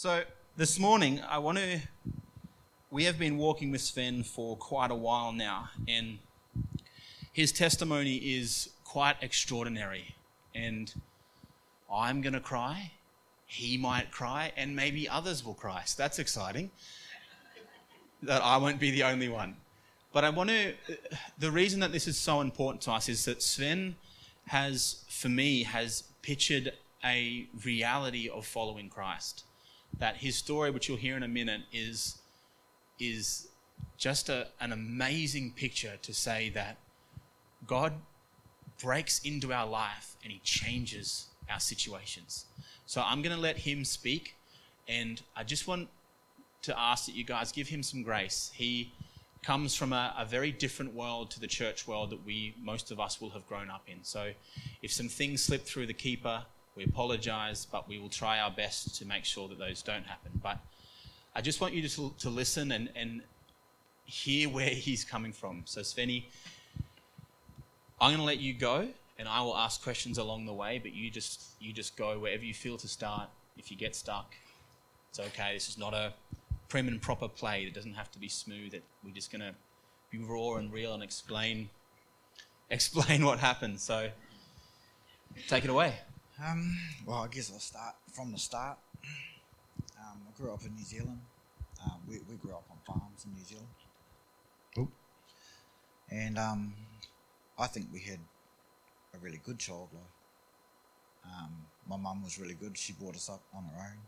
So this morning, I want to. We have been walking with Sven for quite a while now, and his testimony is quite extraordinary. And I'm going to cry, he might cry, and maybe others will cry. So that's exciting that I won't be the only one. But I want to. The reason that this is so important to us is that Sven has, for me, has pictured a reality of following Christ that his story, which you'll hear in a minute, is, is just a, an amazing picture to say that God breaks into our life and he changes our situations. So I'm going to let him speak, and I just want to ask that you guys give him some grace. He comes from a, a, very different world to the church world that we, most of us, will have grown up in. So if some things slip through the keeper, we apologize, but we will try our best to make sure that those don't happen. But I just want you to, to listen and, and hear where he's coming from. So, Sveni, I'm going to let you go, and I will ask questions along the way. But you just you just go wherever you feel to start. If you get stuck, it's okay. This is not a prim and proper play. It doesn't have to be smooth. It, we're just going to be raw and real and explain explain what happened. So, take it away. Um, well, I guess I'll start from the start. Um, I grew up in New Zealand. Um, we, we grew up on farms in New Zealand. Ooh. And um, I think we had a really good child life. Um, my mum was really good. She brought us up on her own.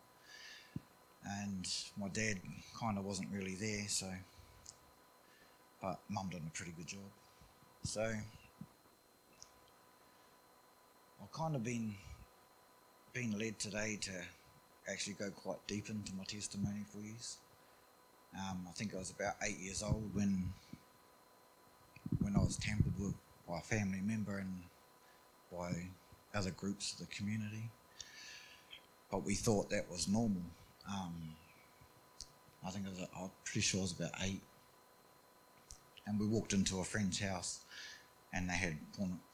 And my dad kind of wasn't really there, so. But mum done a pretty good job. So. I've kind of been been led today to actually go quite deep into my testimony for you. Um, I think I was about eight years old when when I was tampered with by a family member and by other groups of the community. But we thought that was normal. Um, I think I was, I'm pretty sure I was about eight. And we walked into a friend's house and they had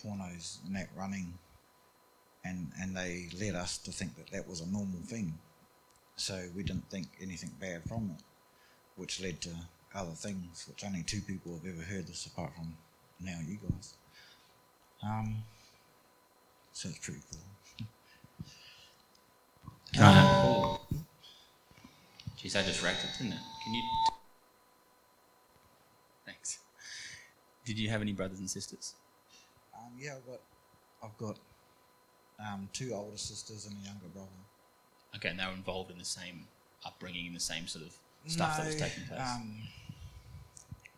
pornos and that running and, and they led us to think that that was a normal thing. So we didn't think anything bad from it, which led to other things, which only two people have ever heard this apart from now you guys. Um, so it's pretty cool. Can I cool. Jeez, I just wrecked it, didn't it? Can you? Thanks. Did you have any brothers and sisters? Um, yeah, I've got, I've got um, two older sisters and a younger brother. Okay, and they were involved in the same upbringing, in the same sort of stuff no, that was taking place. Um,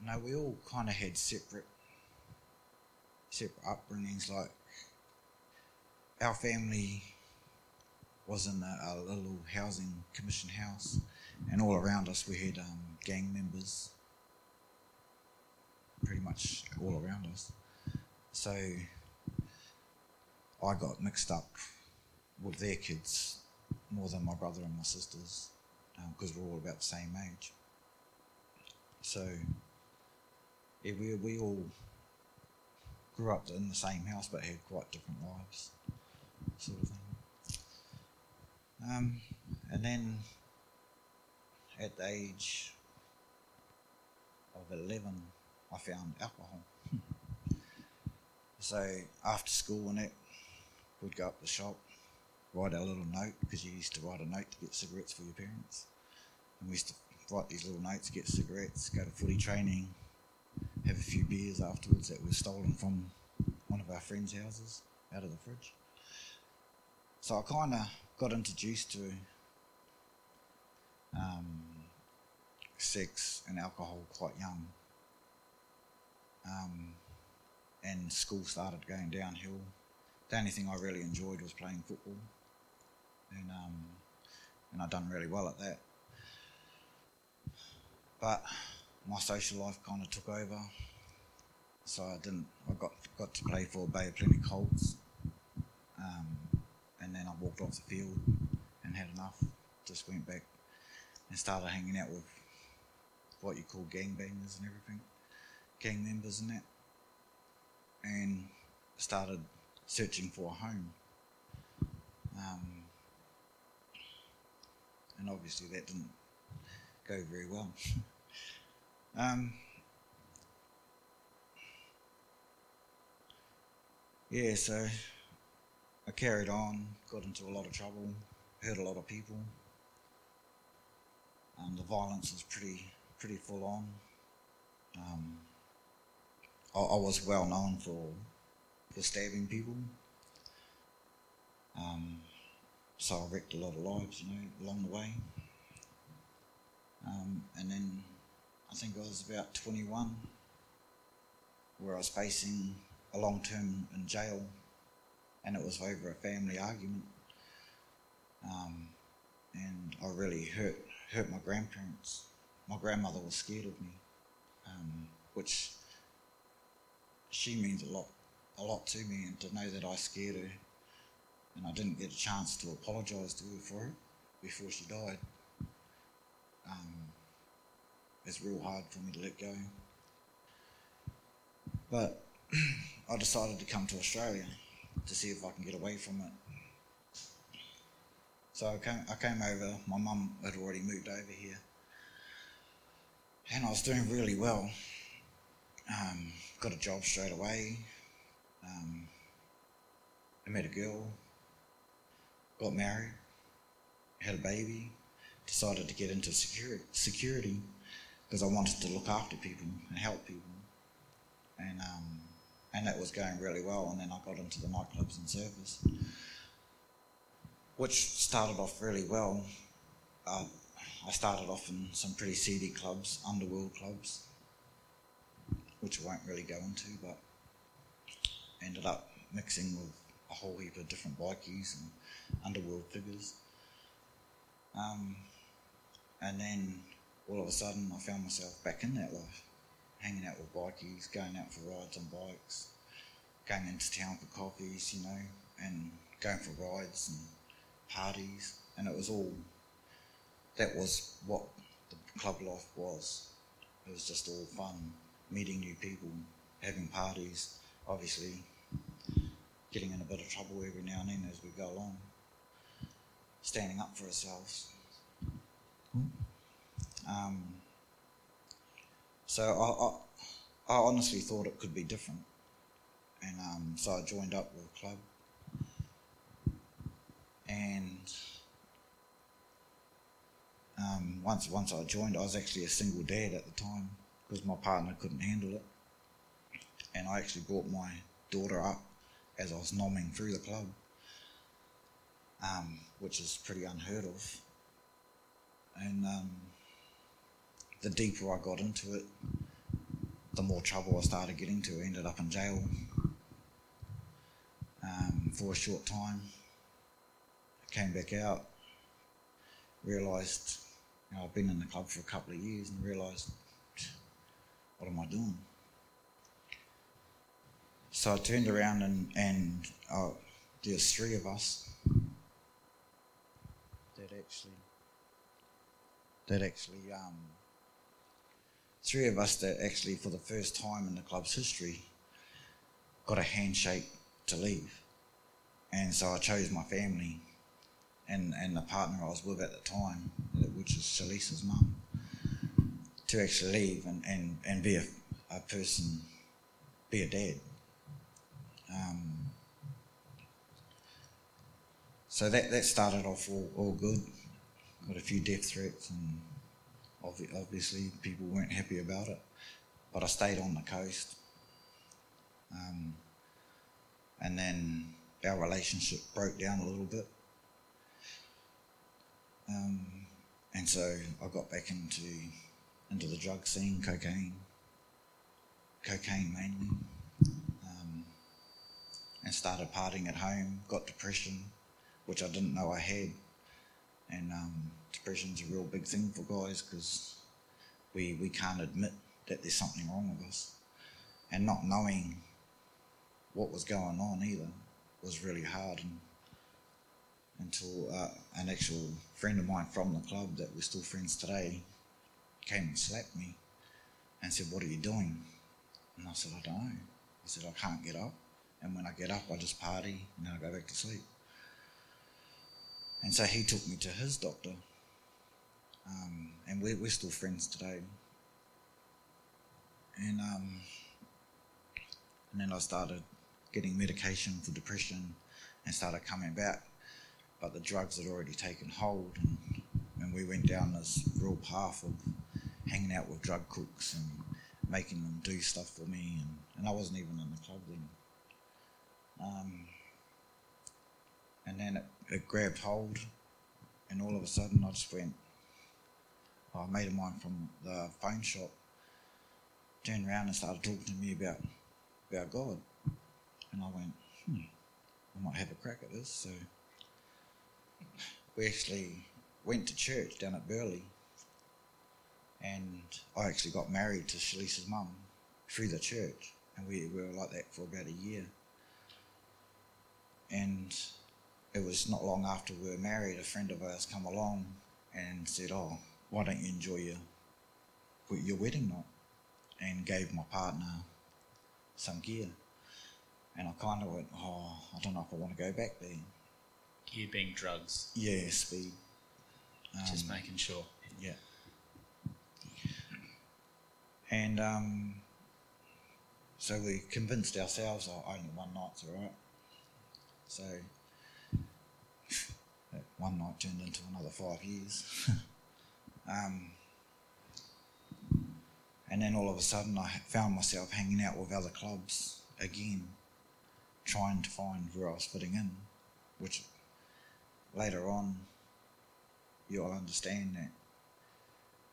no, we all kind of had separate, separate upbringings. Like our family was in a, a little housing commission house, and all around us we had um, gang members. Pretty much all around us. So I got mixed up with their kids more than my brother and my sisters because um, we're all about the same age. So yeah, we, we all grew up in the same house but had quite different lives, sort of thing. Um, and then at the age of 11, I found alcohol. so after school and that, we'd go up the shop, write a little note because you used to write a note to get cigarettes for your parents. And we used to write these little notes, get cigarettes, go to footy training, have a few beers afterwards that were stolen from one of our friends' houses out of the fridge. So I kind of got introduced to um, sex and alcohol quite young. Um, and school started going downhill the only thing I really enjoyed was playing football, and um, and I done really well at that. But my social life kind of took over, so I didn't. I got got to play for Bay of Plenty Colts, um, and then I walked off the field and had enough. Just went back and started hanging out with what you call gang gangbangers and everything, gang members and that, and started searching for a home. Um, and obviously that didn't go very well. um, yeah, so I carried on, got into a lot of trouble, hurt a lot of people. Um, the violence was pretty pretty full on. Um, I, I, was well known for stabbing people. Um, so I wrecked a lot of lives, you know, along the way. Um, and then I think I was about 21, where I was facing a long term in jail, and it was over a family argument. Um, and I really hurt hurt my grandparents. My grandmother was scared of me, um, which she means a lot a lot to me, and to know that I scared her, and I didn't get a chance to apologise to her for it before she died. Um, it's real hard for me to let go. But I decided to come to Australia to see if I can get away from it. So I came, I came over. My mum had already moved over here, and I was doing really well. Um, got a job straight away. Um, I met a girl, got married, had a baby, decided to get into security, security because I wanted to look after people and help people, and um, and that was going really well. And then I got into the nightclubs and service, which started off really well. Uh, I started off in some pretty seedy clubs, underworld clubs, which I won't really go into, but ended up mixing with a whole heap of different bikies and underworld figures. Um, and then all of a sudden, I found myself back in that life, hanging out with bikies, going out for rides on bikes, going into town for coffees, you know, and going for rides and parties. And it was all, that was what the club life was. It was just all fun, meeting new people, having parties, obviously getting in a bit of trouble every now and then as we go along, standing up for ourselves. Um, so I, I, I, honestly thought it could be different, and um, so I joined up with a club, and um, once once I joined, I was actually a single dad at the time because my partner couldn't handle it, and I actually brought my daughter up as I was nomming through the club, um, which is pretty unheard of. And um, the deeper I got into it, the more trouble I started getting to. I ended up in jail um, for a short time. I came back out, realised you know, I've been in the club for a couple of years and realised, what am I doing? So I turned around and, and uh, there's three of us that actually that actually um, three of us that actually for the first time in the club's history got a handshake to leave. And so I chose my family and, and the partner I was with at the time, which is Shalisa's mum, to actually leave and, and, and be a, a person, be a dad. Um, so that, that started off all, all good. Got a few death threats, and obviously people weren't happy about it. But I stayed on the coast. Um, and then our relationship broke down a little bit. Um, and so I got back into into the drug scene, cocaine, cocaine mainly and started partying at home, got depression, which I didn't know I had. And um, depression's a real big thing for guys because we, we can't admit that there's something wrong with us. And not knowing what was going on either was really hard. And, until uh, an actual friend of mine from the club that we're still friends today came and slapped me and said, What are you doing? And I said, I don't know. I said, I can't get up. And when I get up, I just party and then I go back to sleep. And so he took me to his doctor um, and we're, we're still friends today. And um, and then I started getting medication for depression and started coming back, but the drugs had already taken hold, and, and we went down this real path of hanging out with drug cooks and making them do stuff for me, and, and I wasn't even in the club then. Um, and then it, it grabbed hold, and all of a sudden I just went. I made a mine from the phone shop turned around and started talking to me about about God, and I went, hmm, I might have a crack at this. So we actually went to church down at Burleigh, and I actually got married to Shalisa's mum through the church, and we were like that for about a year. And it was not long after we were married, a friend of ours come along and said, "Oh, why don't you enjoy your your wedding night?" And gave my partner some gear, and I kind of went, "Oh, I don't know if I want to go back there." Gear being drugs. Yeah, speed. Just Um, making sure. Yeah. And um, so we convinced ourselves, oh, only one night's all right. So one night turned into another five years. um, and then all of a sudden, I found myself hanging out with other clubs again, trying to find where I was fitting in, which later on you'll understand that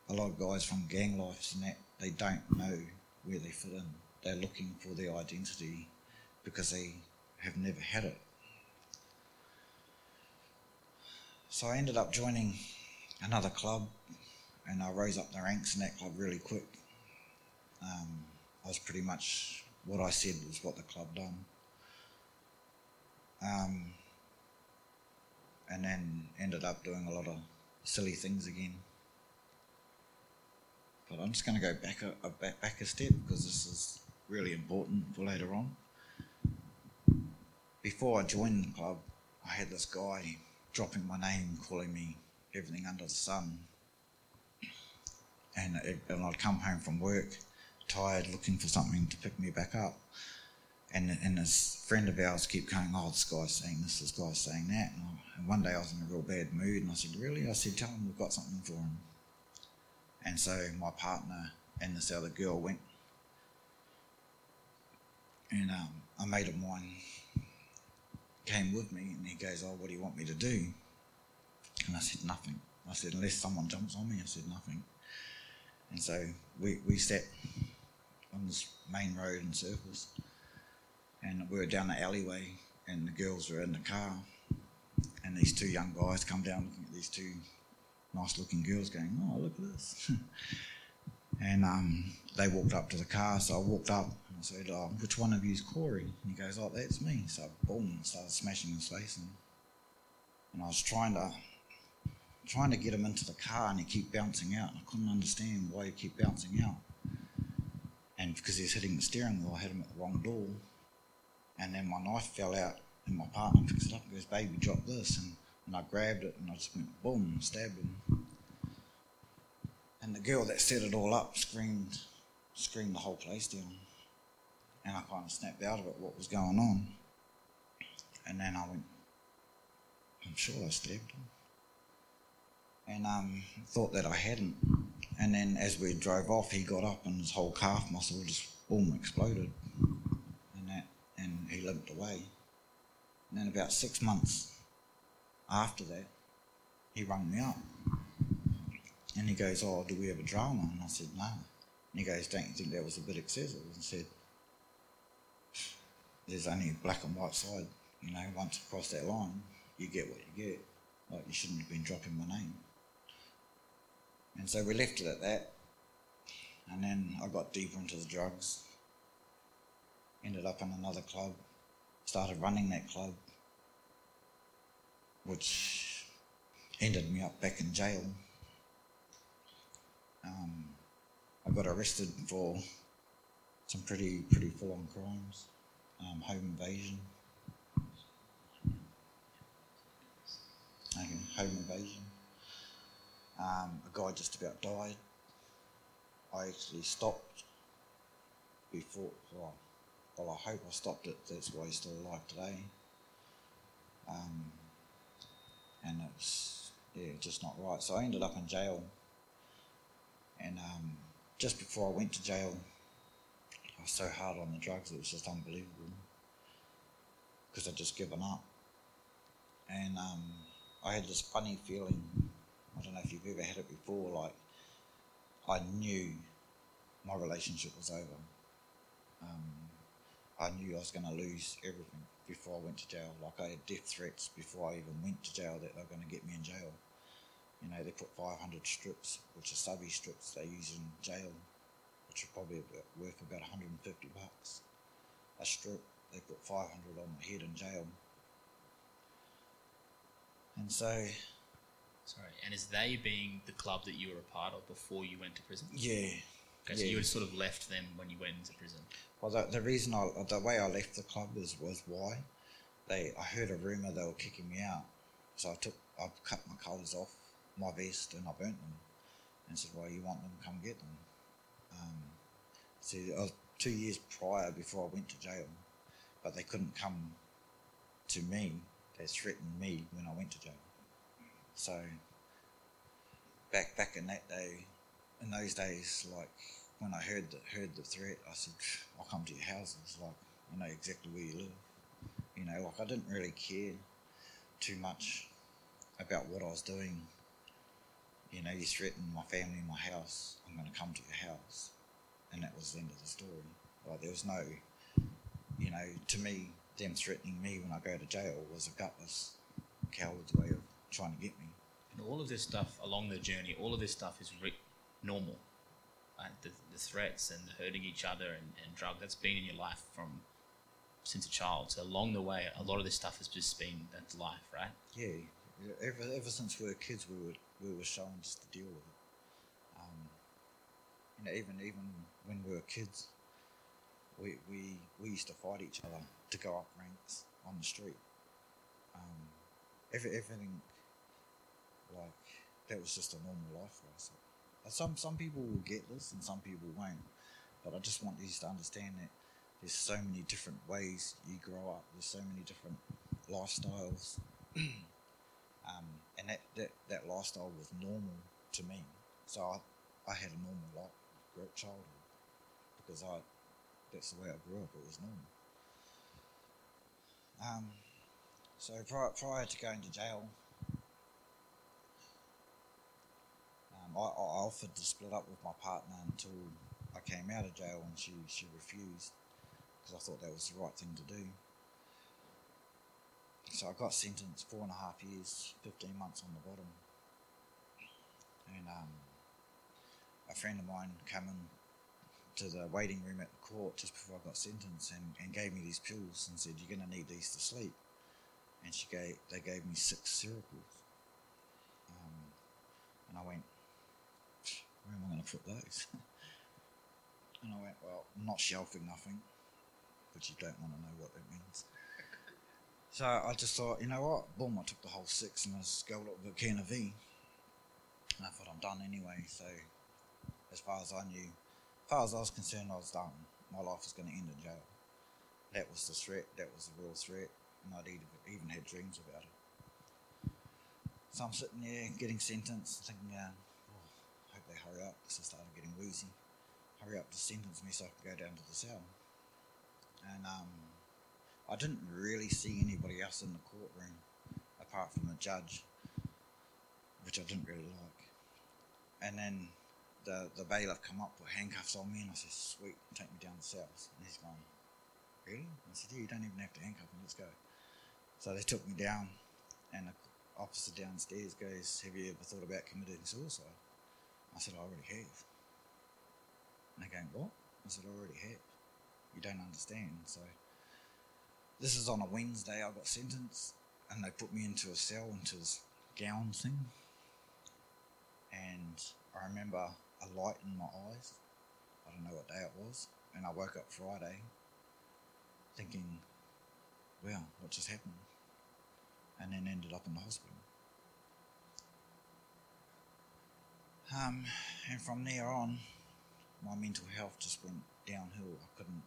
a lot of guys from gang lives and that they don't know where they fit in. They're looking for their identity because they have never had it. So I ended up joining another club and I rose up the ranks in that club really quick. Um, I was pretty much what I said was what the club done. Um, and then ended up doing a lot of silly things again. But I'm just going to go back a, a back, back a step because this is really important for later on. Before I joined the club, I had this guy dropping my name, calling me everything under the sun. And, it, and I'd come home from work, tired, looking for something to pick me back up. And, and this friend of ours kept going, oh, this guy's saying this, this guy's saying that. And, I, and one day I was in a real bad mood and I said, really? I said, tell him we've got something for him. And so my partner and this other girl went. And um, a mate of mine came with me and he goes, oh, what do you want me to do? And I said, nothing. I said, unless someone jumps on me, I said, nothing. And so we, we sat on this main road in Surfers and we were down the alleyway and the girls were in the car and these two young guys come down looking at these two nice looking girls going oh look at this and um, they walked up to the car so i walked up and i said oh, which one of you is corey and he goes oh that's me so boom started smashing his face and, and i was trying to trying to get him into the car and he kept bouncing out i couldn't understand why he kept bouncing out and because he was hitting the steering wheel i had him at the wrong door and then my knife fell out, and my partner picks it up and goes, "Baby, drop this." And, and I grabbed it, and I just went boom, stabbed him. And the girl that set it all up screamed, screamed the whole place down. And I kind of snapped out of it, what was going on. And then I went, "I'm sure I stabbed him." And um, thought that I hadn't. And then as we drove off, he got up, and his whole calf muscle just boom exploded and he limped away. And then about six months after that, he rang me up. And he goes, Oh, do we have a drama? And I said, No. And he goes, Don't you think that was a bit excessive? And I said, There's only a black and white side. You know, once you cross that line, you get what you get. Like, you shouldn't have been dropping my name. And so we left it at that. And then I got deeper into the drugs ended up in another club, started running that club, which ended me up back in jail. Um, I got arrested for some pretty pretty full on crimes, um, home invasion, okay, home invasion, Um, a guy just about died. I actually stopped before. Well, well, I hope I stopped it. That's why he's still alive today. Um, and it was yeah, just not right. So I ended up in jail. And um, just before I went to jail, was so hard on the drugs, it was just unbelievable. Because I'd just given up. And um, I had this funny feeling. I don't know if you've ever had it before. Like I knew my relationship was over. Um, I knew I was going to lose everything before I went to jail. Like I had death threats before I even went to jail that they were going to get me in jail. You know, they put 500 strips, which are subby strips they use in jail, which are probably about, worth about 150 bucks a strip. They put 500 on my head in jail. And so, Sorry, and is they being the club that you were a part of before you went to prison? yeah. Okay, so you had sort of left them when you went into prison. Well, the, the reason I, the way I left the club was, was why. They, I heard a rumor they were kicking me out, so I took, I cut my colours off, my vest, and I burnt them, and said, "Well, you want them? Come get them." Um, see, I was two years prior before I went to jail, but they couldn't come to me. They threatened me when I went to jail. So back back in that day, in those days, like when I heard the heard the threat, I said, "I'll come to your houses. Like I know exactly where you live." You know, like I didn't really care too much about what I was doing. You know, you threatened my family, my house. I'm going to come to your house, and that was the end of the story. Like there was no, you know, to me, them threatening me when I go to jail was a gutless, coward's way of trying to get me. And all of this stuff along the journey, all of this stuff is re- normal. Right? The, the threats and the hurting each other and, and drug, that's been in your life from since a child. So along the way, a lot of this stuff has just been that's life, right? Yeah, ever ever since we were kids, we were we were shown just to deal with it. Um, you know, even even when we were kids, we we we used to fight each other to go up ranks on the street. Um, every, everything like that was just a normal life for us. Some some people will get this, and some people won't. But I just want you to understand that there's so many different ways you grow up. There's so many different lifestyles, um, and that, that that lifestyle was normal to me. So I, I had a normal life, childhood, because I that's the way I grew up. It was normal. Um, so prior, prior to going to jail, um, I, I offered to split up with my partner until I came out of jail, and she, she refused because I thought that was the right thing to do. So I got sentenced four and a half years, 15 months on the bottom. And um, a friend of mine came in to the waiting room at the court just before I got sentenced and, and gave me these pills and said, You're going to need these to sleep. And she gave, they gave me six syllables. Um, and I went, Where am I going to put those? and I went, Well, I'm not shelving nothing, but you don't want to know what that means. So I just thought, you know what? Boom, I took the whole six and I go up of V. And I thought I'm done anyway. So as far as I knew, as far as I was concerned, I was done. My life was going to end in jail. That was the threat. That was the real threat. And I'd even, had dreams about it. So I'm sitting there getting sentenced, thinking, oh, hope they hurry up because I started getting woozy. Hurry up to sentence me so I can go down to the cell. And um, I didn't really see anybody else in the courtroom apart from the judge, which I didn't really like. And then the the bailiff come up with handcuffs on me, and I said, "Sweet, take me down the cells." And he's going, "Really?" I said, "Yeah, you don't even have to handcuff me. Let's go." So they took me down, and the officer downstairs goes, "Have you ever thought about committing suicide?" I said, "I already have." And they going, "What?" I said, "I already have." You don't understand, so this is on a Wednesday. I got sentenced, and they put me into a cell into this gown thing. And I remember a light in my eyes. I don't know what day it was, and I woke up Friday, thinking, "Wow, what just happened?" And then ended up in the hospital. Um, and from there on, my mental health just went downhill. I couldn't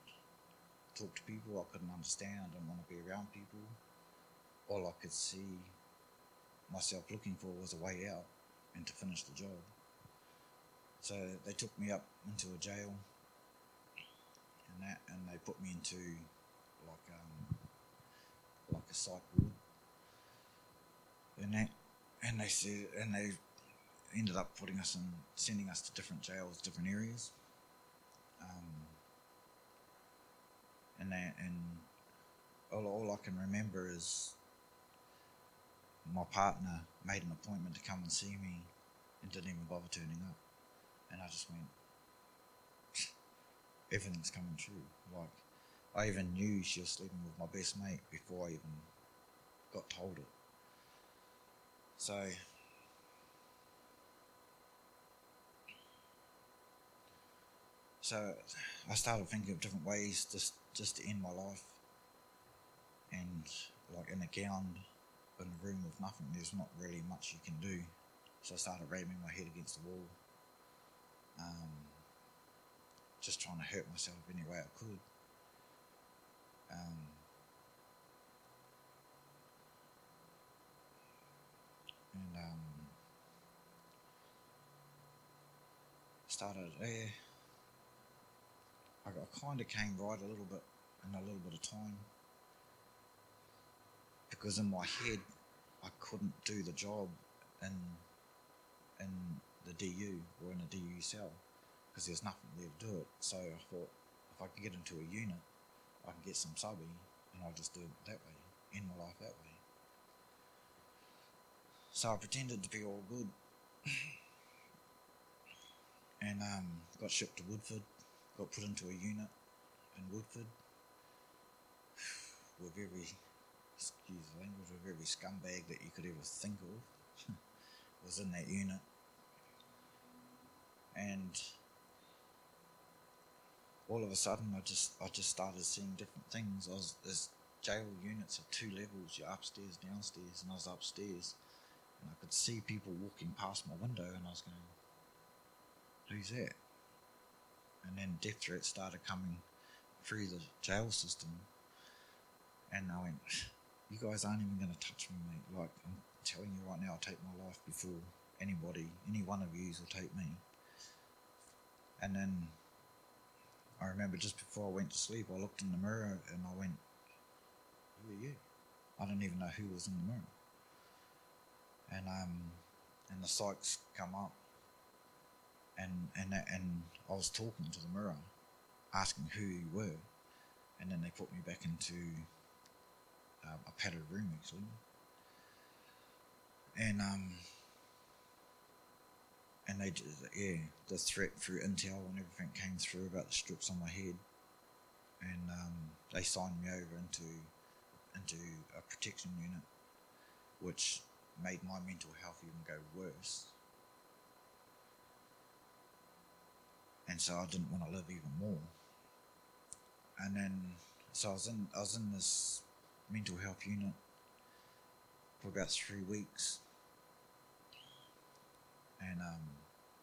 talk to people. I couldn't understand. I didn't want to be around people. All I could see myself looking for was a way out and to finish the job. So they took me up into a jail, and that, and they put me into like um, like a psych ward, and that, and they said, and they ended up putting us in, sending us to different jails, different areas. Um, and that, and all, all I can remember is my partner made an appointment to come and see me and didn't even bother turning up. And I just went, everything's coming true. Like, I even knew she was sleeping with my best mate before I even got told it. So, so I started thinking of different ways just just to end my life. And like in a gown, in a room with nothing, there's not really much you can do. So I started ramming my head against the wall, um, just trying to hurt myself any way I could. Um, and um, started there. I, I kind of came right a little bit in a little bit of time because in my head I couldn't do the job in in the DU or in a DU cell because there's nothing there to do it. So I thought if I could get into a unit, I can get some subby and I'll just do it that way, end my life that way. So I pretended to be all good and um, got shipped to Woodford, got put into a unit in Woodford. We're very, excuse the language, we're very scumbag that you could ever think of was in that unit. And all of a sudden, I just I just started seeing different things. I was there's jail units of two levels. You're upstairs, downstairs, and I was upstairs, and I could see people walking past my window, and I was going, "Who's that?" And then death threats started coming through the jail system, and I went, "You guys aren't even going to touch me, mate. Like I'm telling you right now, I'll take my life before anybody, any one of yous will take me." And then I remember just before I went to sleep, I looked in the mirror and I went, "Who are you?" I didn't even know who was in the mirror. And um, and the psychs come up, and and and I was talking to the mirror, asking who you were, and then they put me back into um, a padded room actually. And um, and they just, yeah, the threat through intel and everything came through about the strips on my head, and um, they signed me over into into a protection unit, which made my mental health even go worse. And so I didn't want to live even more. And then, so I was in I was in this mental health unit for about three weeks, and um,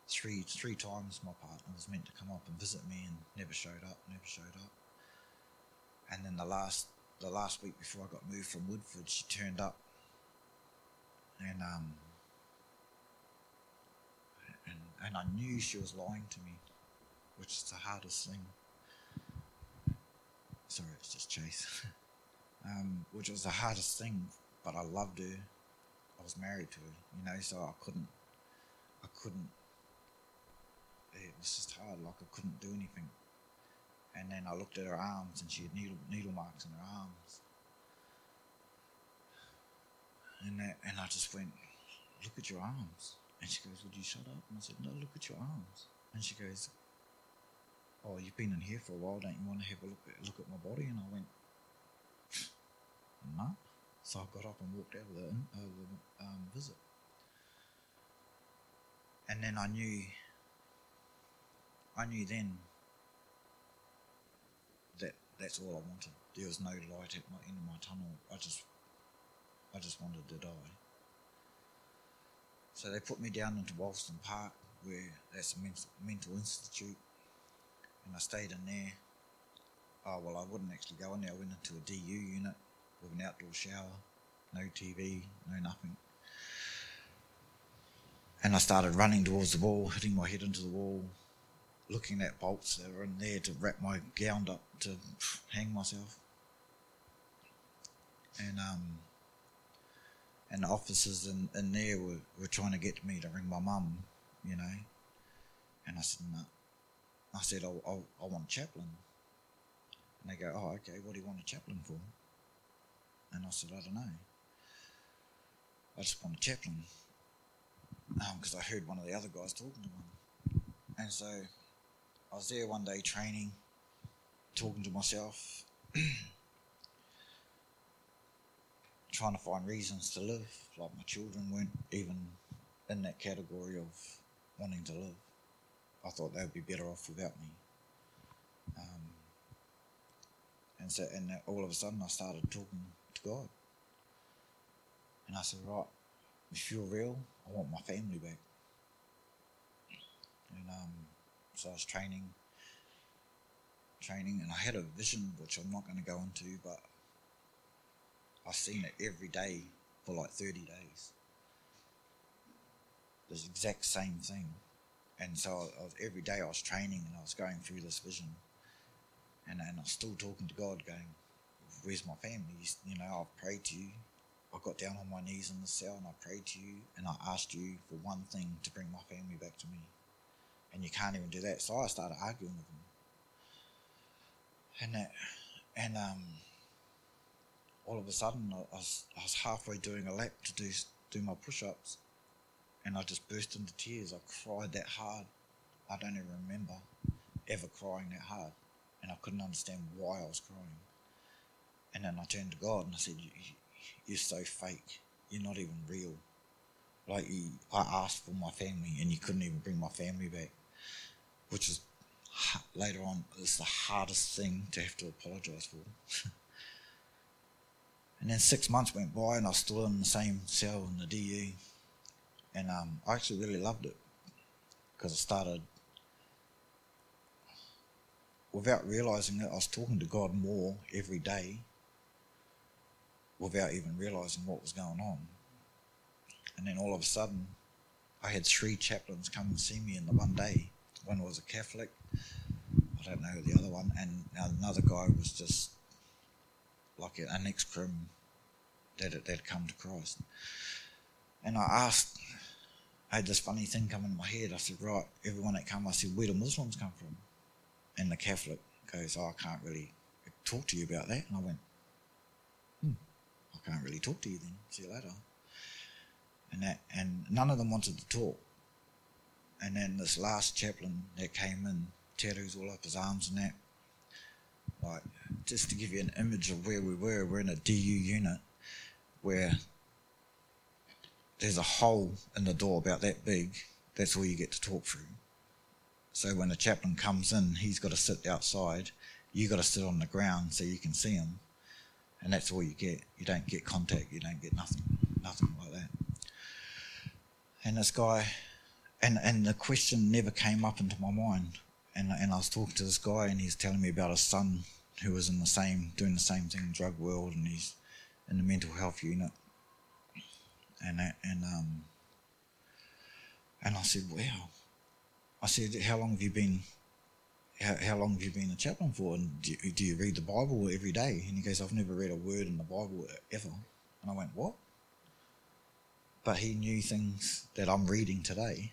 three three times my partner was meant to come up and visit me and never showed up, never showed up. And then the last the last week before I got moved from Woodford, she turned up, and um, and and I knew she was lying to me, which is the hardest thing. Sorry, it's just Chase. um, which was the hardest thing, but I loved her. I was married to her, you know, so I couldn't, I couldn't. It was just hard. Like I couldn't do anything. And then I looked at her arms, and she had needle needle marks in her arms. And that, and I just went, look at your arms. And she goes, would you shut up? And I said, no, look at your arms. And she goes, oh, you've been in here for a while. Don't you want to have a look at, look at my body? And I went, no. So I got up and walked out of the, uh, the um, visit. And then I knew, I knew then that that's all I wanted. There was no light at my end of my tunnel. I just, I just wanted to die. So they put me down into Wolston Park, where that's a mental, mental institute, and I stayed in there. Oh well, I wouldn't actually go in there. I went into a DU unit with an outdoor shower, no TV, no nothing. And I started running towards the wall, hitting my head into the wall, looking at bolts that were in there to wrap my gown up to hang myself. And um, and the officers in, in there were, were trying to get me to ring my mum, you know. And I said, no. I said, I, I, I want a chaplain. And they go, oh, okay, what do you want a chaplain for? And I said, I don't know. I just want a chaplain. Because um, I heard one of the other guys talking to one. And so I was there one day training, talking to myself, trying to find reasons to live. Like my children weren't even in that category of wanting to live. I thought they would be better off without me. Um, and so, and all of a sudden, I started talking to God. And I said, right, if you're real, I want my family back. And um, so I was training, training, and I had a vision which I'm not going to go into, but I've seen it every day for like 30 days. The exact same thing. And so I was, every day I was training and I was going through this vision. And, and I was still talking to God, going, Where's my family? You know, I've prayed to you. I got down on my knees in the cell and I prayed to you and I asked you for one thing to bring my family back to me. And you can't even do that. So I started arguing with him. And that, and um, all of a sudden I was, I was halfway doing a lap to do do my push-ups, and I just burst into tears. I cried that hard. I don't even remember ever crying that hard, and I couldn't understand why I was crying. And then I turned to God and I said, "You're so fake. You're not even real. Like you, I asked for my family, and you couldn't even bring my family back, which is later on is the hardest thing to have to apologize for." And then six months went by and I was still in the same cell in the DU. And um, I actually really loved it because I started, without realizing it, I was talking to God more every day without even realizing what was going on. And then all of a sudden, I had three chaplains come and see me in the one day. One was a Catholic, I don't know the other one, and another guy was just like an ex crim that had come to Christ. And I asked, I had this funny thing come in my head. I said, right, everyone that come, I said, where do Muslims come from? And the Catholic goes, oh, I can't really talk to you about that. And I went, hmm, I can't really talk to you then. See you later. And that, and none of them wanted to talk. And then this last chaplain that came in, tattoos all up his arms and that, like just to give you an image of where we were, we're in a DU unit where there's a hole in the door about that big. That's all you get to talk through. So when the chaplain comes in, he's got to sit outside. You got to sit on the ground so you can see him, and that's all you get. You don't get contact. You don't get nothing, nothing like that. And this guy, and and the question never came up into my mind. And and I was talking to this guy, and he's telling me about his son who was in the same, doing the same thing in drug world, and he's in the mental health unit. And and um, and I said, wow. I said, how long have you been? How, how long have you been a chaplain for? And do do you read the Bible every day? And he goes, I've never read a word in the Bible ever. And I went, what? But he knew things that I'm reading today,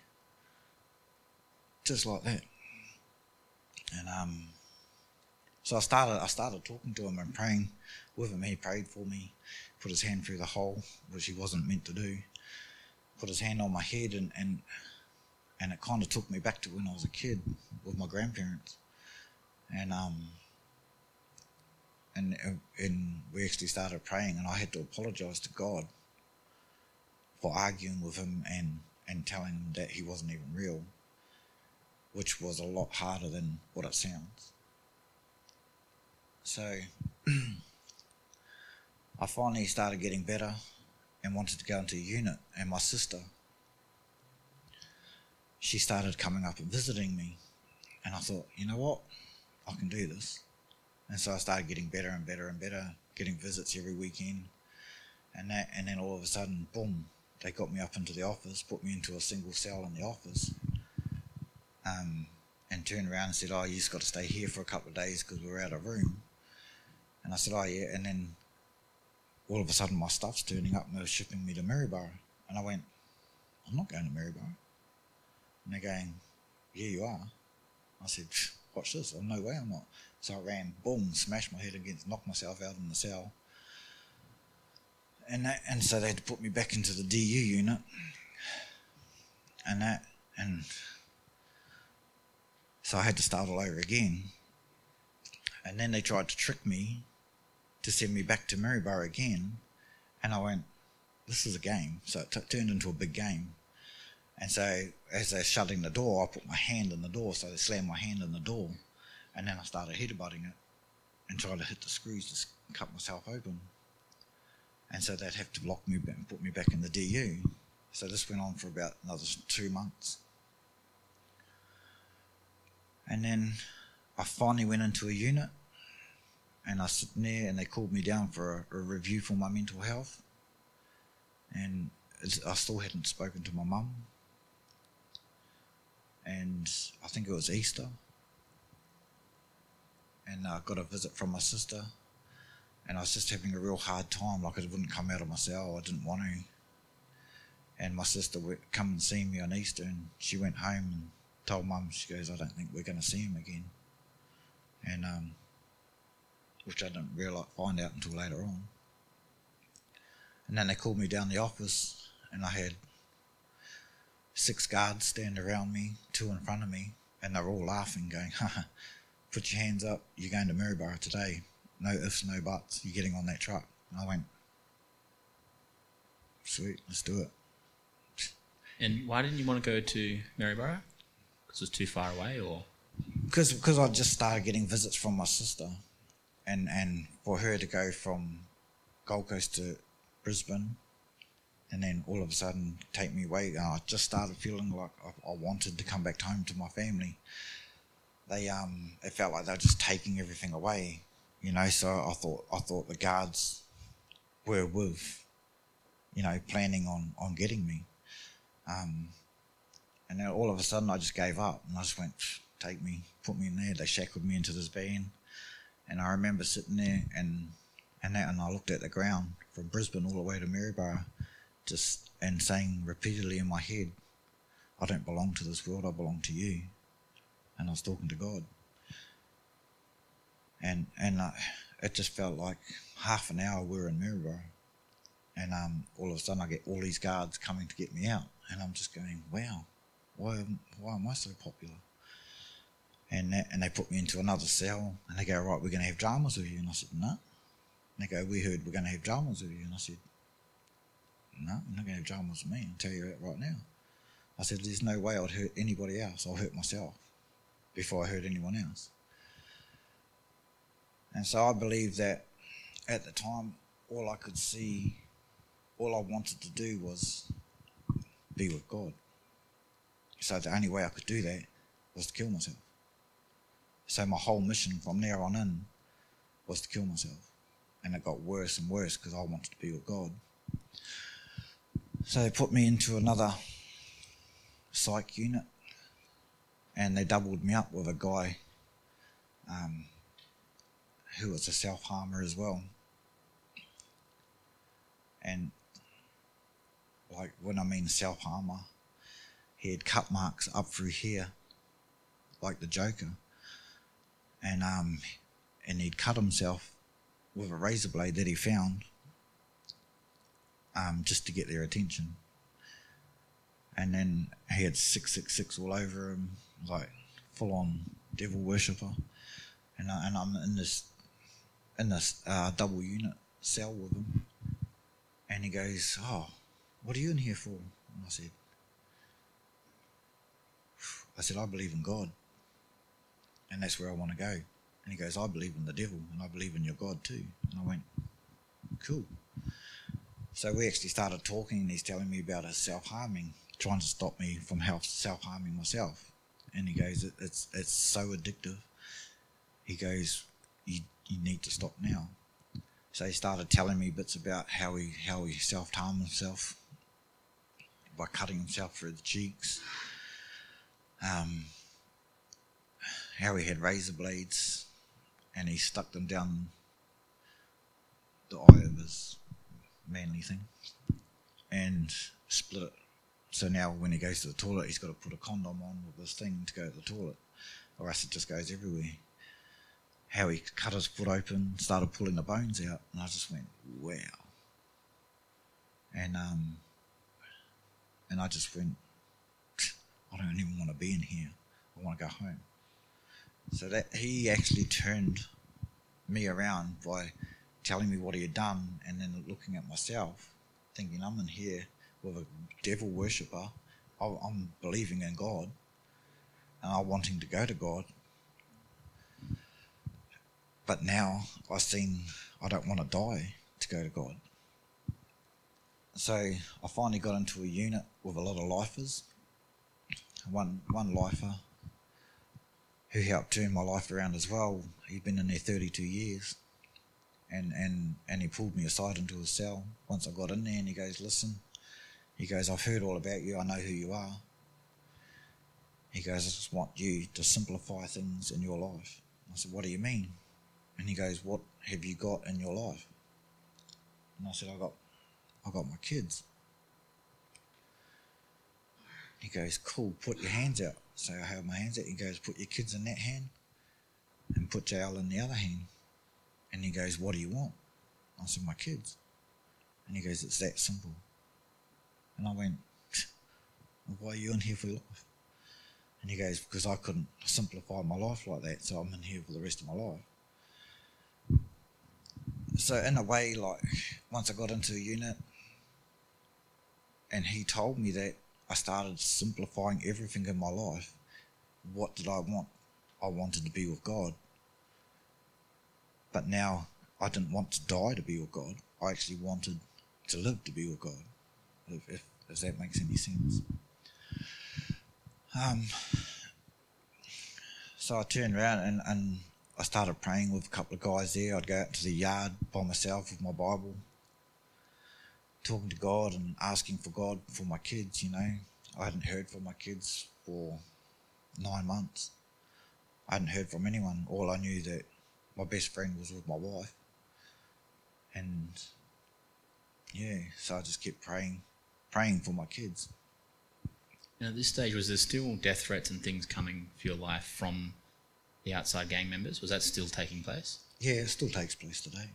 just like that. And um, so I started I started talking to him and praying with him. He prayed for me, put his hand through the hole, which he wasn't meant to do. Put his hand on my head and and and it kind of took me back to when I was a kid with my grandparents. And um and and we actually started praying and I had to apologize to God for arguing with him and and telling him that he wasn't even real, which was a lot harder than what it sounds. So I finally started getting better and wanted to go into a unit. And my sister, she started coming up and visiting me. And I thought, you know what? I can do this. And so I started getting better and better and better, getting visits every weekend. And that, and then all of a sudden, boom, they got me up into the office, put me into a single cell in the office, um, and turned around and said, "Oh, you just got to stay here for a couple of days because we're out of room." And I said, "Oh yeah." And then all of a sudden, my stuff's turning up and they're shipping me to Maryborough. And I went, "I'm not going to Maryborough." And they're going, "Yeah, you are." I said, "Watch this! Oh, no way, I'm not." So I ran, boom, smashed my head against, knocked myself out in the cell and that, and so they had to put me back into the DU unit, and that, and so I had to start all over again. And then they tried to trick me to send me back to Maryborough again, and I went, "This is a game." So it t- turned into a big game. And so as they're shutting the door, I put my hand in the door, so they slammed my hand in the door, and then I started headbutting it and tried to hit the screws to cut myself open and so they'd have to lock me and put me back in the DU. So this went on for about another two months. And then I finally went into a unit and I sitting there and they called me down for a, a review for my mental health. And I still hadn't spoken to my mum. And I think it was Easter. And I got a visit from my sister and I was just having a real hard time. Like I wouldn't come out of my cell. I didn't want to. And my sister would come and see me on Easter, and she went home and told mum. She goes, "I don't think we're going to see him again." And um, which I didn't realize find out until later on. And then they called me down the office, and I had six guards stand around me, two in front of me, and they're all laughing, going, "Ha! Put your hands up! You're going to Maryborough today." no ifs, no buts. You're getting on that truck. And I went, sweet, let's do it. And why didn't you want to go to Maryborough? Because it was too far away, or because because I just started getting visits from my sister, and and for her to go from Gold Coast to Brisbane, and then all of a sudden take me away, I just started feeling like I, I wanted to come back home to my family. They um, it felt like they were just taking everything away, you know. So I thought I thought the guards were with, you know, planning on on getting me. Um, and then all of a sudden, I just gave up, and I just went, "Take me, put me in there." They shackled me into this van, and I remember sitting there and and that, and I looked at the ground from Brisbane all the way to Maryborough, just and saying repeatedly in my head, "I don't belong to this world. I belong to you." And I was talking to God and and uh, it just felt like half an hour we are in Maryborough, and um, all of a sudden I get all these guards coming to get me out, and I'm just going, wow, why why am I so popular? And that, and they put me into another cell, and they go, right, we're going to have dramas with you, and I said, no. And they go, we heard we're going to have dramas with you, and I said, no, you're not going to have dramas with me. I'll tell you that right now. I said, there's no way I'd hurt anybody else. I'll hurt myself before I hurt anyone else. And so I believe that at the time, all I could see, all I wanted to do was be with God. So the only way I could do that was to kill myself. So my whole mission from there on in was to kill myself. And it got worse and worse because I wanted to be with God. So they put me into another psych unit and they doubled me up with a guy um, who was a self harmer as well. And like when I mean self harmer, he had cut marks up through here, like the Joker, and um, and he'd cut himself with a razor blade that he found, um, just to get their attention. And then he had six six six all over him, like full on devil worshipper, and I, and I'm in this in this uh, double unit cell with him, and he goes, "Oh, what are you in here for?" And I said, "I said I believe in God, and that's where I want to go." And he goes, "I believe in the devil, and I believe in your God too." And I went, "Cool." So we actually started talking, and he's telling me about his self harming trying to stop me from self harming myself. And he goes, it, it's it's so addictive. He goes, you you need to stop now. So he started telling me bits about how he how he self harmed himself by cutting himself through the cheeks. Um, how he had razor blades and he stuck them down the eye of his manly thing and split it. So now when he goes to the toilet, he's got to put a condom on with this thing to go to the toilet, or else it just goes everywhere. How he cut his foot open, started pulling the bones out, and I just went, wow. And um, and I just went, I don't even want to be in here. I want to go home. So that he actually turned me around by telling me what he had done and then looking at myself, thinking I'm in here with a devil worshipper. I'm believing in God and I'm wanting to go to God. But now I've seen I don't want to die to go to God. So I finally got into a unit with a lot of lifers. One one lifer who helped turn my life around as well. He'd been in there 32 years. And, and, and he pulled me aside into a cell once I got in there and he goes, Listen, he goes, I've heard all about you. I know who you are. He goes, I just want you to simplify things in your life. I said, What do you mean? And he goes, What have you got in your life? And I said, I got I got my kids. He goes, Cool, put your hands out. So I held my hands out. He goes, Put your kids in that hand and put jail in the other hand. And he goes, What do you want? I said, My kids. And he goes, It's that simple. And I went, Why are you in here for life? And he goes, Because I couldn't simplify my life like that, so I'm in here for the rest of my life. So, in a way, like, once I got into a unit and he told me that, I started simplifying everything in my life. What did I want? I wanted to be with God. But now I didn't want to die to be with God. I actually wanted to live to be with God, if, if, if that makes any sense. Um, so I turned around and, and I started praying with a couple of guys there. I'd go out to the yard by myself with my Bible, talking to God and asking for God for my kids, you know. I hadn't heard from my kids for nine months. I hadn't heard from anyone. All I knew that my best friend was with my wife. And yeah, so I just kept praying, praying for my kids. And at this stage, was there still death threats and things coming for your life from the outside gang members? Was that still taking place? Yeah, it still takes place today.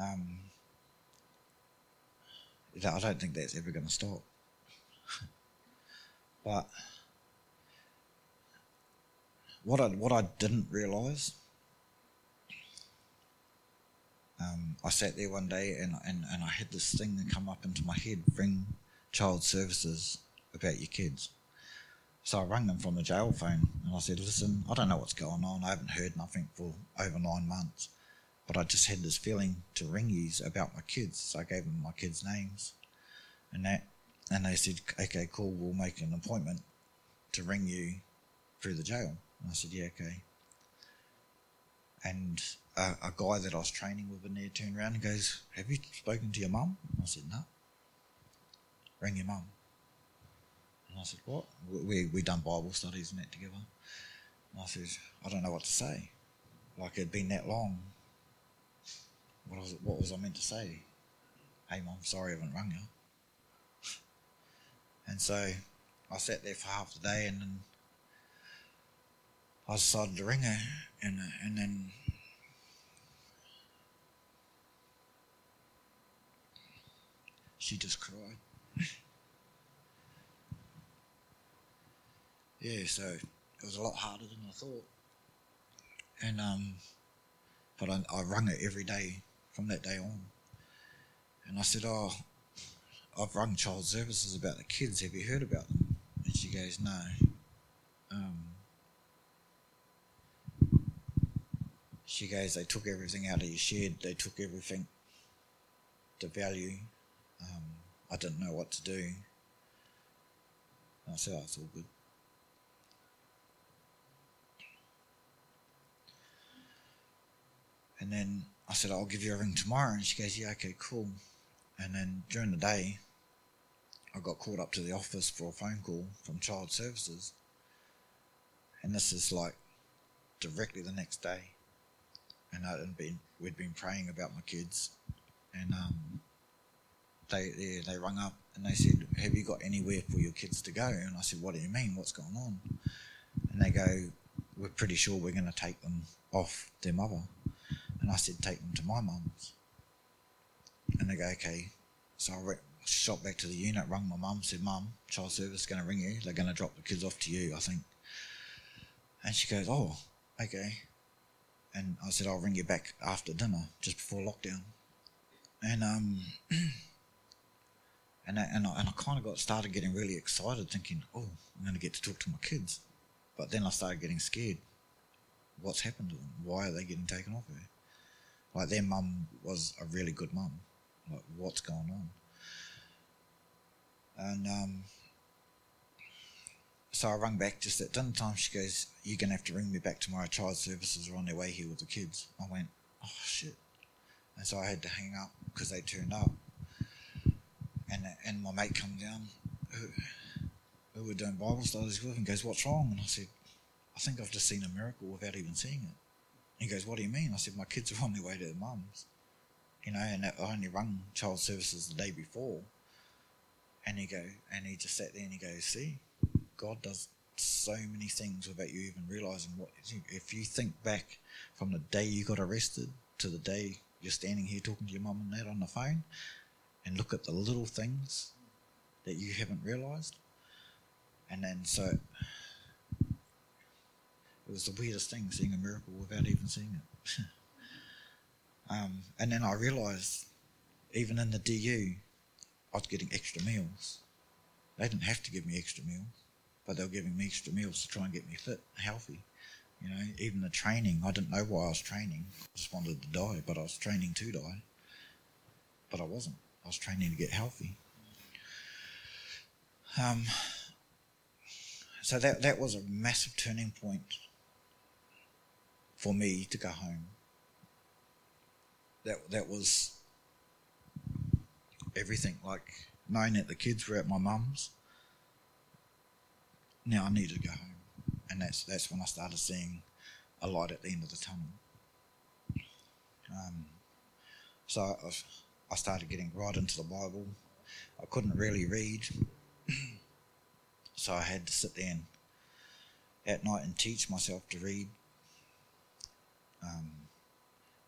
Um, I don't think that's ever going to stop. but what I what I didn't realise, um, I sat there one day and, and, and I had this thing that come up into my head: ring child services about your kids. So I rang them from the jail phone and I said, "Listen, I don't know what's going on. I haven't heard nothing for over nine months." But I just had this feeling to ring you about my kids. So I gave them my kids' names and that, and they said, okay, cool, we'll make an appointment to ring you through the jail. And I said, yeah, okay. And a, a guy that I was training with in there turned around and goes, have you spoken to your mum? I said, no. Ring your mum. And I said, what? We, we done Bible studies and that together. And I said, I don't know what to say. Like it'd been that long what was, what was I meant to say? Hey, mom, sorry I haven't rung you. And so I sat there for half the day and then I decided to ring her and, and then she just cried. yeah, so it was a lot harder than I thought. And um, but I, I rung her every day from that day on. And I said, Oh, I've rung child services about the kids. Have you heard about them? And she goes, No. Um, she goes, They took everything out of your shed, they took everything to value. Um, I didn't know what to do. And I said, oh, it's all good. And then I said, I'll give you a ring tomorrow. And she goes, yeah, okay, cool. And then during the day, I got called up to the office for a phone call from Child Services. And this is like directly the next day. And I'd been, we'd been praying about my kids. And um, they, they, they rung up and they said, have you got anywhere for your kids to go? And I said, what do you mean? What's going on? And they go, we're pretty sure we're going to take them off their mother. And I said, take them to my mum's. And they go, okay. So I re- shot back to the unit, rung my mum, said, Mum, child service is going to ring you. They're going to drop the kids off to you, I think. And she goes, oh, okay. And I said, I'll ring you back after dinner, just before lockdown. And, um, and I, and I, and I kind of got started getting really excited, thinking, oh, I'm going to get to talk to my kids. But then I started getting scared. What's happened to them? Why are they getting taken off her? Like their mum was a really good mum. Like what's going on? And um, so I rang back just at dinner time. She goes, "You're gonna have to ring me back tomorrow. Child services are on their way here with the kids." I went, "Oh shit!" And so I had to hang up because they turned up. And and my mate come down, who, who were doing Bible studies with, and goes, "What's wrong?" And I said, "I think I've just seen a miracle without even seeing it." He goes, What do you mean? I said, My kids are on their way to their mum's. You know, and I only rung child services the day before. And he go and he just sat there and he goes, See, God does so many things without you even realizing what if you think back from the day you got arrested to the day you're standing here talking to your mum and dad on the phone and look at the little things that you haven't realized. And then so it was the weirdest thing seeing a miracle without even seeing it. um, and then I realised, even in the DU, I was getting extra meals. They didn't have to give me extra meals, but they were giving me extra meals to try and get me fit, healthy. You know, even the training, I didn't know why I was training. I just wanted to die, but I was training to die. But I wasn't. I was training to get healthy. Um, so that that was a massive turning point for me to go home. That that was everything. Like knowing that the kids were at my mum's. Now I needed to go home, and that's that's when I started seeing a light at the end of the tunnel. Um, so I, I started getting right into the Bible. I couldn't really read, so I had to sit there and, at night and teach myself to read um,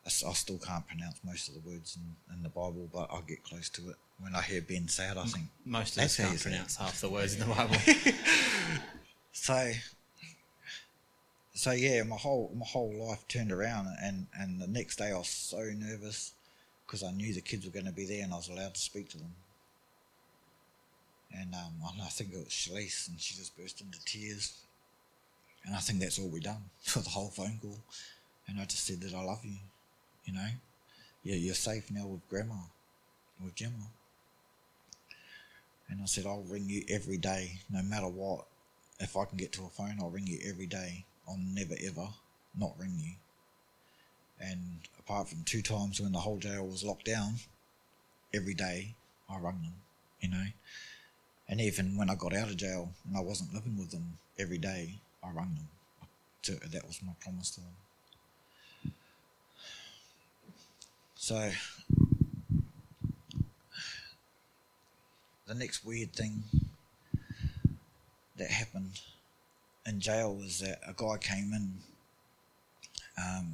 I, I, still can't pronounce most of the words in, in, the Bible, but I'll get close to it. When I hear Ben say it, I think most of us can't pronounce half the words in the Bible. so, so yeah, my whole my whole life turned around, and and the next day I was so nervous because I knew the kids were going to be there, and I was allowed to speak to them. And um, I think it was Shalise, and she just burst into tears. And I think that's all we done for the whole phone call. And I just said that I love you, you know. Yeah, you're safe now with grandma, with Gemma. And I said, I'll ring you every day, no matter what. If I can get to a phone, I'll ring you every day. I'll never ever not ring you. And apart from two times when the whole jail was locked down, every day I rang them, you know. And even when I got out of jail and I wasn't living with them every day, I rang them. To, that was my promise to them. So, the next weird thing that happened in jail was that a guy came in um,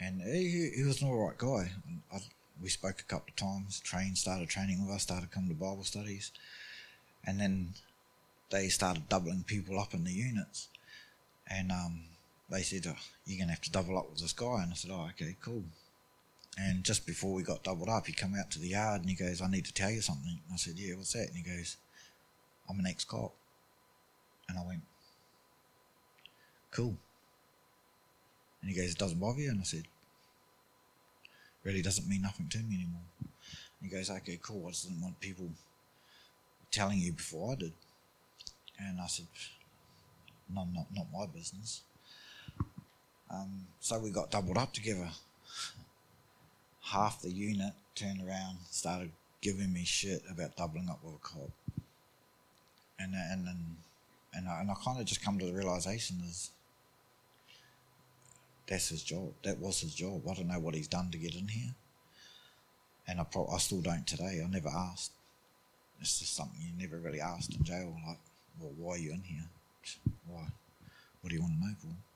and he, he was an alright guy. I, we spoke a couple of times, trained, started training with us, started coming to Bible studies, and then they started doubling people up in the units. And um, they said, oh, you're going to have to double up with this guy. And I said, oh, okay, cool. And just before we got doubled up, he come out to the yard and he goes, I need to tell you something. And I said, yeah, what's that? And he goes, I'm an ex-cop. And I went, cool. And he goes, it doesn't bother you? And I said, really doesn't mean nothing to me anymore. And he goes, okay, cool. I just didn't want people telling you before I did. And I said, no, not, not my business. Um, so we got doubled up together. Half the unit turned around, started giving me shit about doubling up with a cop. And, and then, and I, and I kind of just come to the realization is that's his job. That was his job. I don't know what he's done to get in here. And I, pro- I still don't today. I never asked. It's just something you never really asked in jail. Like, well, why are you in here? Why? What do you want to know for?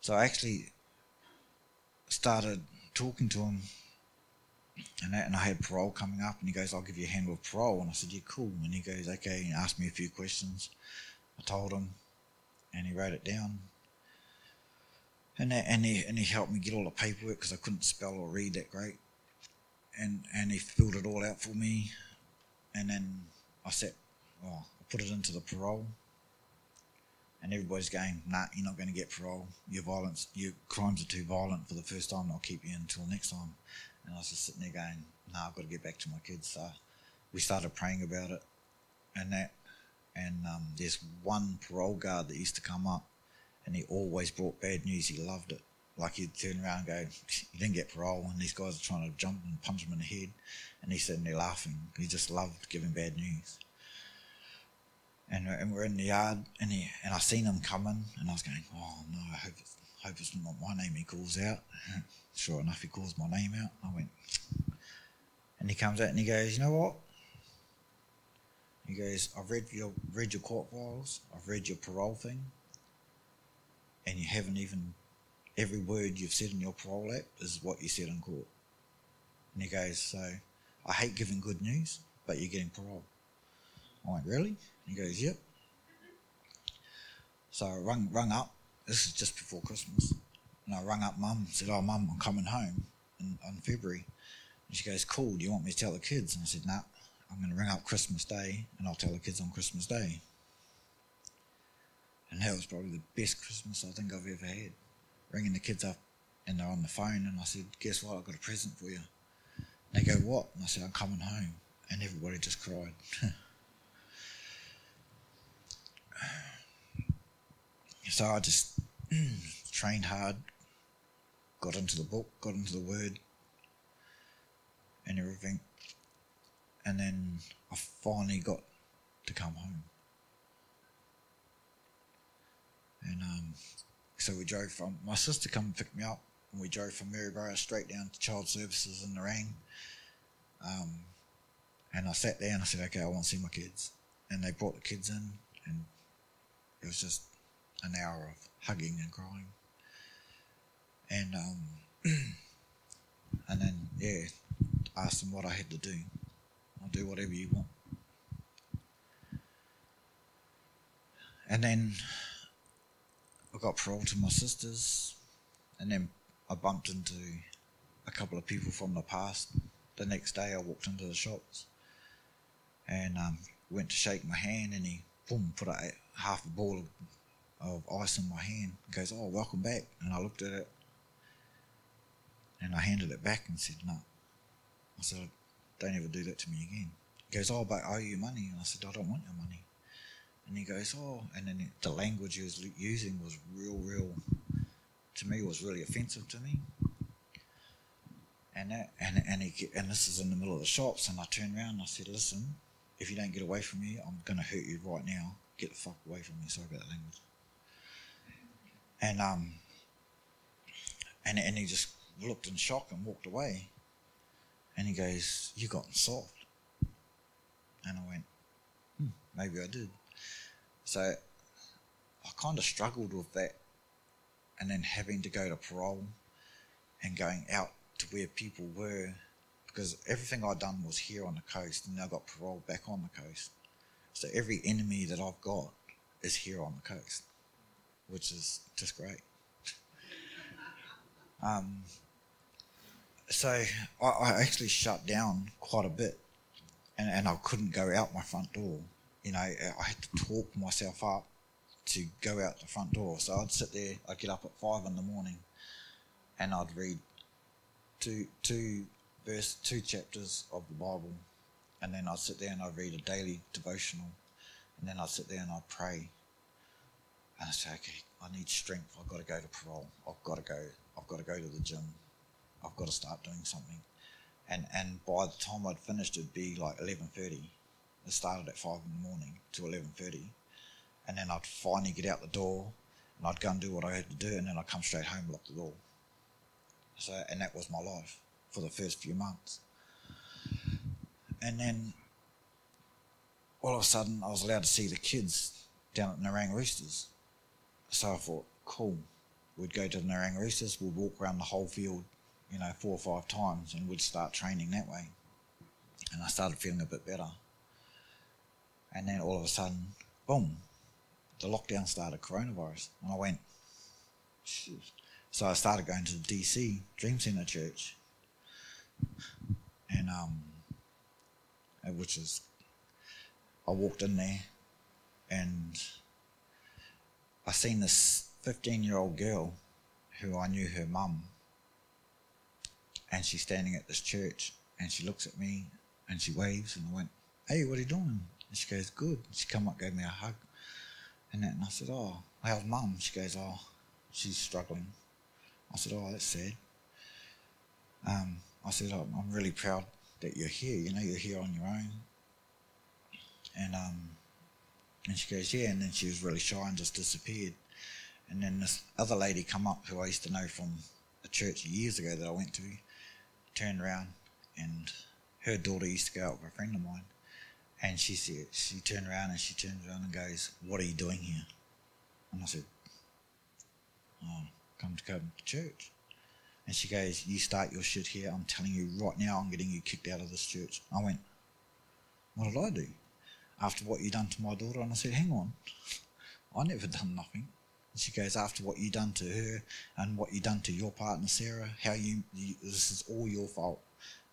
So I actually started talking to him, and, and I had parole coming up, and he goes, "I'll give you a hand with parole," and I said, "Yeah, cool." And he goes, "Okay," and asked me a few questions. I told him, and he wrote it down. And, that, and he and he helped me get all the paperwork because I couldn't spell or read that great, and and he filled it all out for me, and then I said, well, I put it into the parole, and everybody's going, nah, you're not going to get parole. Your violence, your crimes are too violent for the first time. I'll keep you in until next time. And I was just sitting there going, nah, I've got to get back to my kids. So we started praying about it, and that, and um, there's one parole guard that used to come up, and he always brought bad news. He loved it. Like he'd turn around and go, "You didn't get parole," and these guys are trying to jump and punch him in the head, and he's sitting there laughing. He just loved giving bad news and, and we're in the yard, and he, and I seen him coming, and I was going, oh no, I hope it's, hope it's not my name he calls out. sure enough, he calls my name out. I went, and he comes out and he goes, you know what? He goes, I've read your read your court files, I've read your parole thing, and you haven't even every word you've said in your parole app is what you said in court. And he goes, so I hate giving good news, but you're getting parole. I went, really? He goes, yep. So I rung, rung up. This is just before Christmas. And I rung up mum and said, oh, mum, I'm coming home in, in February. And she goes, cool, do you want me to tell the kids? And I said, nah, I'm going to ring up Christmas Day and I'll tell the kids on Christmas Day. And that was probably the best Christmas I think I've ever had. Ringing the kids up and they're on the phone and I said, guess what, I've got a present for you. And they go, what? And I said, I'm coming home. And everybody just cried. so I just trained hard, got into the book, got into the word, and everything. And then I finally got to come home. And um, so we drove from, my sister come and me up, and we drove from Maryborough straight down to Child Services in Nerang. Um, and I sat there and I said, okay, I want to see my kids. And they brought the kids in, and it was just an hour of hugging and crying. And um, and then yeah, asked them what I had to do. I'll do whatever you want. And then I got parole to my sisters, and then I bumped into a couple of people from the past. The next day, I walked into the shops and um, went to shake my hand, and he boom put a half a ball of of ice in my hand. He goes, Oh, welcome back. And I looked at it and I handed it back and said, No. I said, Don't ever do that to me again. He goes, Oh, but I owe you money. And I said, I don't want your money. And he goes, Oh, and then the language he was using was real, real, to me, was really offensive to me. And that, and and he, and this is in the middle of the shops, and I turned around and I said, "Listen, if you don't get away from me, I'm going to hurt you right now. Get the fuck away from me." Sorry about that language and um, and and he just looked in shock and walked away. And he goes, "You gotten soft," and I went, hmm, "Maybe I did." So I kind of struggled with that, and then having to go to parole and going out to where people were, because everything I'd done was here on the coast, and I got parole back on the coast. So every enemy that I've got is here on the coast which is just great. Um, so I, I, actually shut down quite a bit, and, and I couldn't go out my front door. You know, I had to talk myself up to go out the front door. So I'd sit there. I'd get up at five in the morning, and I'd read two two verse two chapters of the Bible, and then I'd sit there and I'd read a daily devotional, and then I'd sit there and I'd pray. And I'd say, okay, I need strength. I've got to go to parole. I've got to go. I've got to go to the gym. I've got to start doing something. And and by the time I'd finished, it'd be like eleven thirty. It started at five in the morning to eleven thirty, and then I'd finally get out the door, and I'd go and do what I had to do, and then I'd come straight home, lock the door. So, and that was my life for the first few months. And then all of a sudden, I was allowed to see the kids down at Nerang Roosters. So I thought, cool. We'd go to the Nerang Roosters, we'd walk around the whole field, you know, four or five times, and we'd start training that way. And I started feeling a bit better. And then all of a sudden, boom, the lockdown started, coronavirus. And I went. So I started going to the DC Dream Center Church, and um, which is, I walked in there, and I seen this fifteen-year-old girl, who I knew her mum, and she's standing at this church, and she looks at me, and she waves, and I went, "Hey, what are you doing?" And she goes, "Good." She come up, gave me a hug, and that, and I said, "Oh, how's mum?" She goes, "Oh, she's struggling." I said, "Oh, that's sad." Um, I said, oh, "I'm really proud that you're here. You know, you're here on your own." And um, and she goes, "Yeah." And then she was really shy and just disappeared. And then this other lady come up who I used to know from a church years ago that I went to, turned around, and her daughter used to go out with a friend of mine. And she said, she turned around and she turned around and goes, "What are you doing here?" And I said, "Oh, come to come to church." And she goes, "You start your shit here. I'm telling you right now, I'm getting you kicked out of this church." I went, "What did I do?" After what you done to my daughter, and I said, "Hang on, I never done nothing." And she goes, "After what you done to her and what you done to your partner Sarah, how you, you this is all your fault."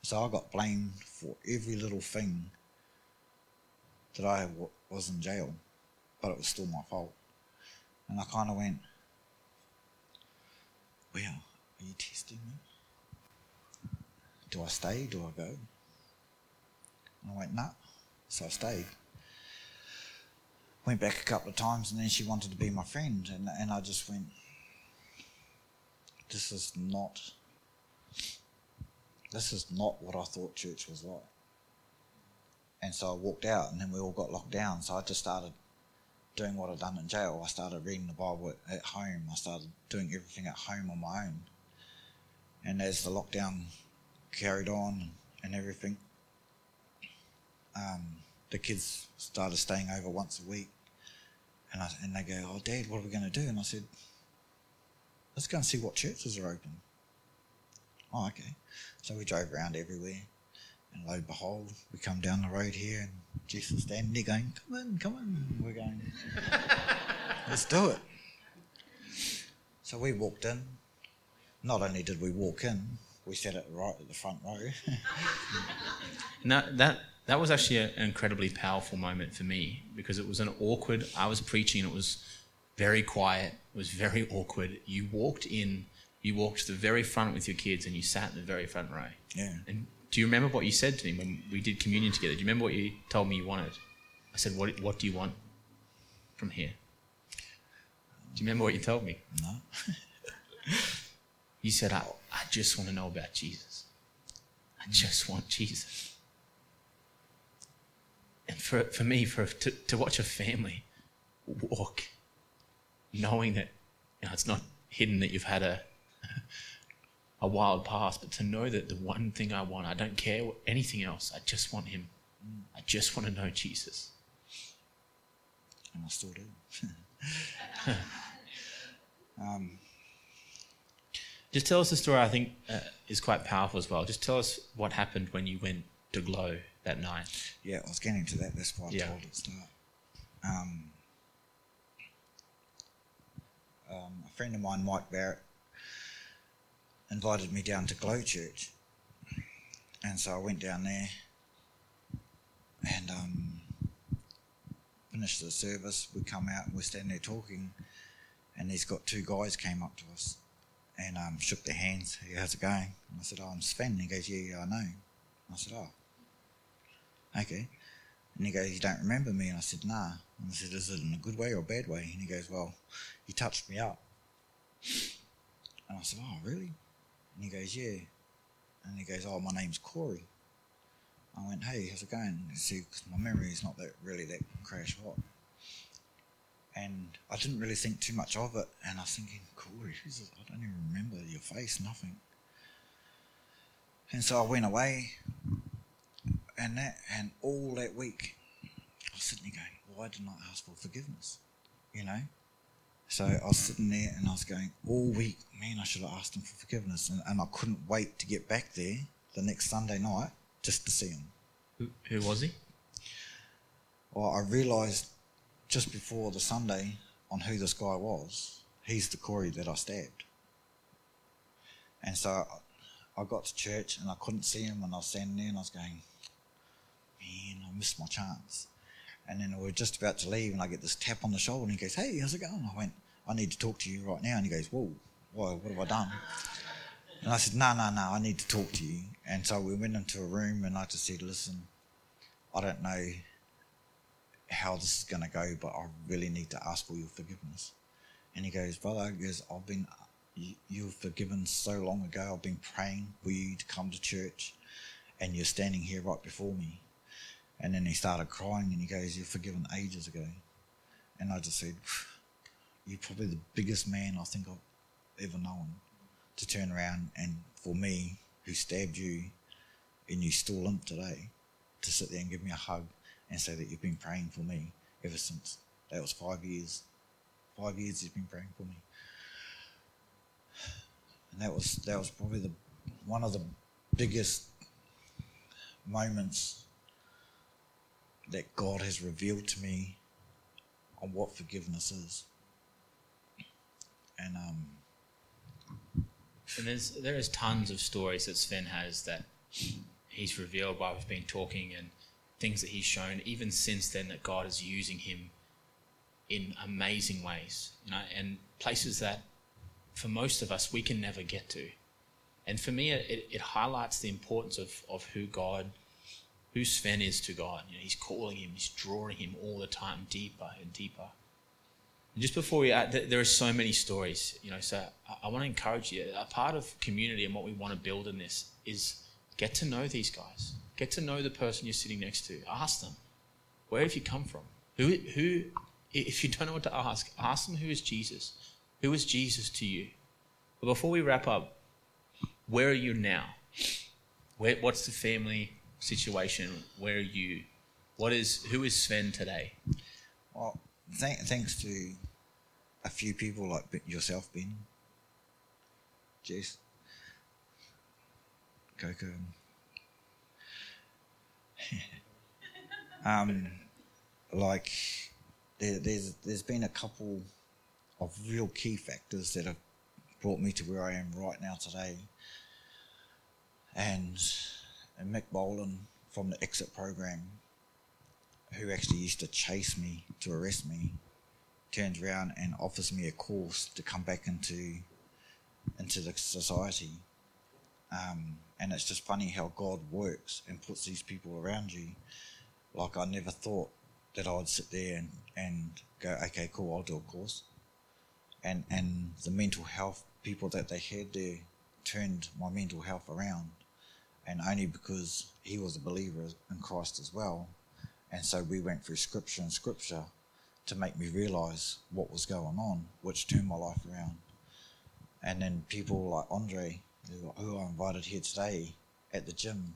So I got blamed for every little thing that I was in jail, but it was still my fault. And I kind of went, Well, are you testing me? Do I stay? Do I go? And I went, Nah. So I stayed. Went back a couple of times and then she wanted to be my friend. And, and I just went, This is not. This is not what I thought church was like. And so I walked out, and then we all got locked down. So I just started doing what I'd done in jail. I started reading the Bible at, at home. I started doing everything at home on my own. And as the lockdown carried on and everything, um, the kids started staying over once a week. And, I, and they go, Oh, Dad, what are we going to do? And I said, Let's go and see what churches are open. Oh, okay. So we drove around everywhere. And lo and behold, we come down the road here and Jess is standing there going, Come in, come in. We're going, Let's do it. So we walked in. Not only did we walk in, we sat at right at the front row. And that, that, was actually a- an incredibly powerful moment for me because it was an awkward, I was preaching and it was very quiet, it was very awkward. You walked in, you walked to the very front with your kids and you sat in the very front row. yeah. And do you remember what you said to me when we did communion together? Do you remember what you told me you wanted? I said, What, what do you want from here? Do you remember what you told me? No. You said, I, I just want to know about Jesus. I just want Jesus. And for, for me, for to, to watch a family walk, knowing that you know, it's not hidden that you've had a, a wild past, but to know that the one thing I want, I don't care what, anything else, I just want Him. I just want to know Jesus. And I still do. um, Just tell us the story, I think, uh, is quite powerful as well. Just tell us what happened when you went to Glow that night. yeah, I was getting to that. That's why I Yeah. told it start. Um, um, a friend of mine, Mike Barrett, invited me down to Glow Church. And so I went down there and um, finished the service. We come out and we're standing there talking. And he's got two guys came up to us and um, shook their hands. How's it going? And I said, Oh, I'm Sven. And he goes, Yeah, yeah, I know. And I said, Oh. okay. And he goes, you don't remember me? And I said, nah. And I said, is it in a good way or a bad way? And he goes, well, you touched me up. And I said, oh, really? And he goes, yeah. And he goes, oh, my name's Corey. I went, hey, how's it going? Because my memory is not that really that crash hot. And I didn't really think too much of it. And I was thinking, Corey, Jesus, I don't even remember your face, nothing. And so I went away, and that, and all that week, I was sitting there going, why didn't I ask for forgiveness? You know? So I was sitting there and I was going, all week, man, I should have asked him for forgiveness. And, and I couldn't wait to get back there the next Sunday night just to see him. Who, who was he? Well, I realised just before the Sunday on who this guy was. He's the Corey that I stabbed. And so I got to church and I couldn't see him and I was standing there and I was going, man, I missed my chance. And then we are just about to leave and I get this tap on the shoulder and he goes, hey, how's it going? I went, I need to talk to you right now. And he goes, whoa, whoa what have I done? And I said, no, no, no, I need to talk to you. And so we went into a room and I just said, listen, I don't know how this is going to go, but I really need to ask for your forgiveness. And he goes, brother, he goes, I've been, you, have forgiven so long ago. I've been praying for you to come to church and you're standing here right before me. And then he started crying and he goes, you're forgiven ages ago. And I just said, you're probably the biggest man I think I've ever known to turn around and for me, who stabbed you and you still limp today, to sit there and give me a hug and say that you've been praying for me ever since. That was five years. Five years you've been praying for me. And that was that was probably the one of the biggest moments that God has revealed to me on what forgiveness is. And um and there's there is tons of stories that Sven has that he's revealed while we've been talking and things that he's shown even since then that God is using him in amazing ways, you know, and places that for most of us we can never get to. And for me, it, it highlights the importance of, of who God, who Sven is to God. You know, he's calling him, he's drawing him all the time deeper and deeper. And just before we add, there are so many stories, you know, so I, I want to encourage you. A part of community and what we want to build in this is get to know these guys Get to know the person you're sitting next to. Ask them, where have you come from? Who, who, if you don't know what to ask, ask them who is Jesus. Who is Jesus to you? But before we wrap up, where are you now? Where, what's the family situation? Where are you? What is who is Sven today? Well, th- thanks to a few people like yourself, Ben, Jess, Coco, um, like there, there's there's been a couple of real key factors that have brought me to where I am right now today. And, and Mick Boland from the exit program, who actually used to chase me to arrest me, turns around and offers me a course to come back into into the society. Um, and it's just funny how God works and puts these people around you. Like I never thought that I'd sit there and, and go, okay, cool, I'll do a course. And and the mental health people that they had there turned my mental health around. And only because he was a believer in Christ as well. And so we went through scripture and scripture to make me realize what was going on, which turned my life around. And then people like Andre, who I invited here today at the gym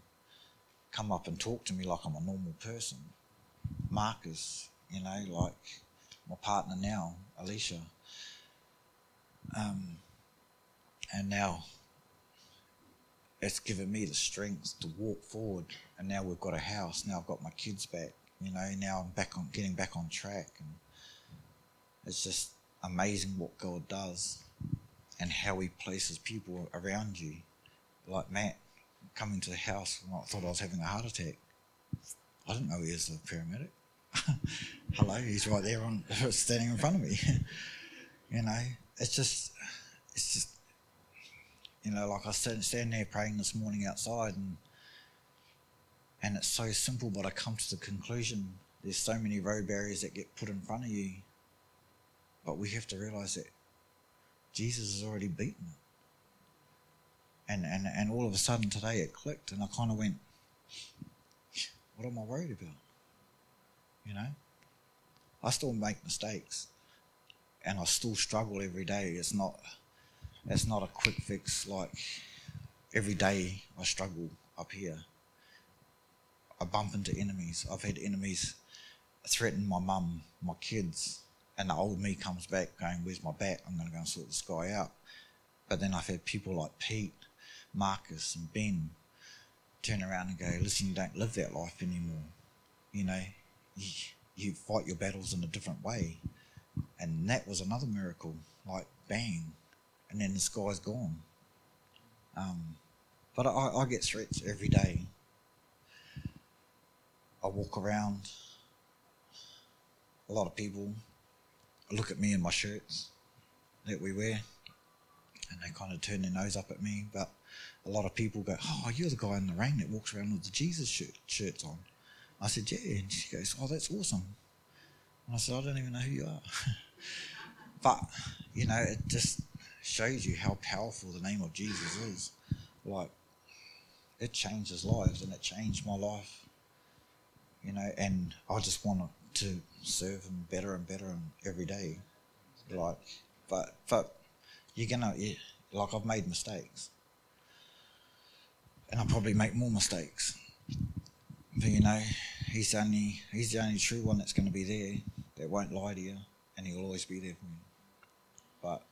come up and talk to me like I'm a normal person. Marcus, you know, like my partner now, Alicia. Um, and now it's given me the strength to walk forward. And now we've got a house. Now I've got my kids back. You know, now I'm back on getting back on track. And it's just amazing what God does and how he places people around you. Like Matt coming to the house and I thought I was having a heart attack. I didn't know he was a paramedic. Hello, he's right there on standing in front of me. you know, it's just, it's just, you know, like I stand, stand there praying this morning outside and And it's so simple, but I come to the conclusion there's so many road barriers that get put in front of you. But we have to realize that Jesus has already beaten it. And, and, and all of a sudden today it clicked, and I kind of went, What am I worried about? You know? I still make mistakes, and I still struggle every day. It's not, it's not a quick fix like every day I struggle up here. I bump into enemies. I've had enemies threaten my mum, my kids, and the old me comes back going, Where's my bat? I'm going to go and sort this guy out. But then I've had people like Pete, Marcus, and Ben turn around and go, Listen, you don't live that life anymore. You know, you, you fight your battles in a different way. And that was another miracle. Like, bang. And then this guy's gone. Um, but I, I get threats every day. I walk around. A lot of people look at me in my shirts that we wear, and they kind of turn their nose up at me. But a lot of people go, "Oh, you're the guy in the rain that walks around with the Jesus shirt, shirts on." I said, "Yeah," and she goes, "Oh, that's awesome." And I said, "I don't even know who you are," but you know, it just shows you how powerful the name of Jesus is. Like, it changes lives, and it changed my life. You know, and I just want to serve him better and better and every day. Like, but but you're gonna like I've made mistakes, and I'll probably make more mistakes. But you know, he's only he's the only true one that's to be there that won't lie to you, and he'll always be there for me. But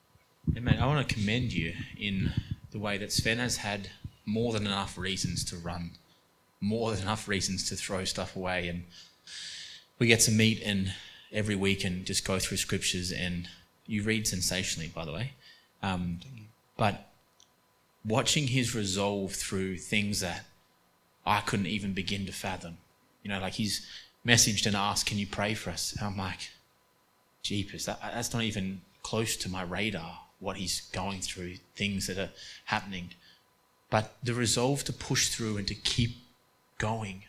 yeah, mate, I want to commend you in the way that Sven has had more than enough reasons to run, more than enough reasons to throw stuff away, and we get to meet and every week and just go through scriptures and you read sensationally, by the way. Um, but watching his resolve through things that I couldn't even begin to fathom. You know, like he's messaged and asked, "Can you pray for us?" And I'm like, "Jeepers, that, that's not even close to my radar. What he's going through, things that are happening." But the resolve to push through and to keep going,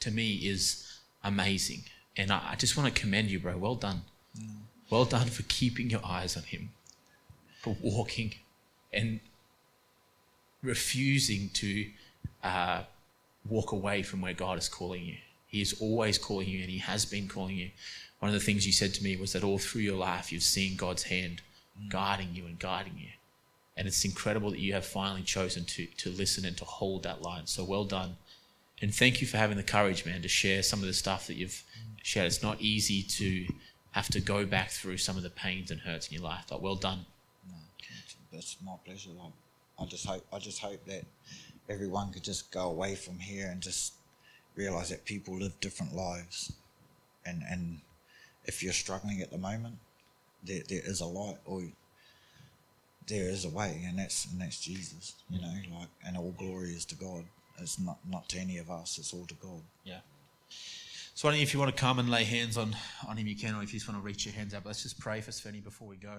to me, is amazing. And I, I just want to commend you, bro. Well done. Mm. Well done for keeping your eyes on Him, for walking and refusing to uh, walk away from where God is calling you. He is always calling you, and He has been calling you. One of the things you said to me was that all through your life you've seen God's hand mm. guiding you and guiding you. And it's incredible that you have finally chosen to, to listen and to hold that line. So well done. And thank you for having the courage, man, to share some of the stuff that you've shared. It's not easy to have to go back through some of the pains and hurts in your life. But well done. No, that's my pleasure. Like, I just hope, I just hope that everyone could just go away from here and just realize that people live different lives, and and if you're struggling at the moment, there there is a light or there is a way, and that's and that's Jesus. You mm. know, like and all glory is to God. It's not not to any of us. It's all to God. Yeah. So if you want to come and lay hands on, on him, you can, or if you just want to reach your hands up. Let's just pray for Svenny before we go.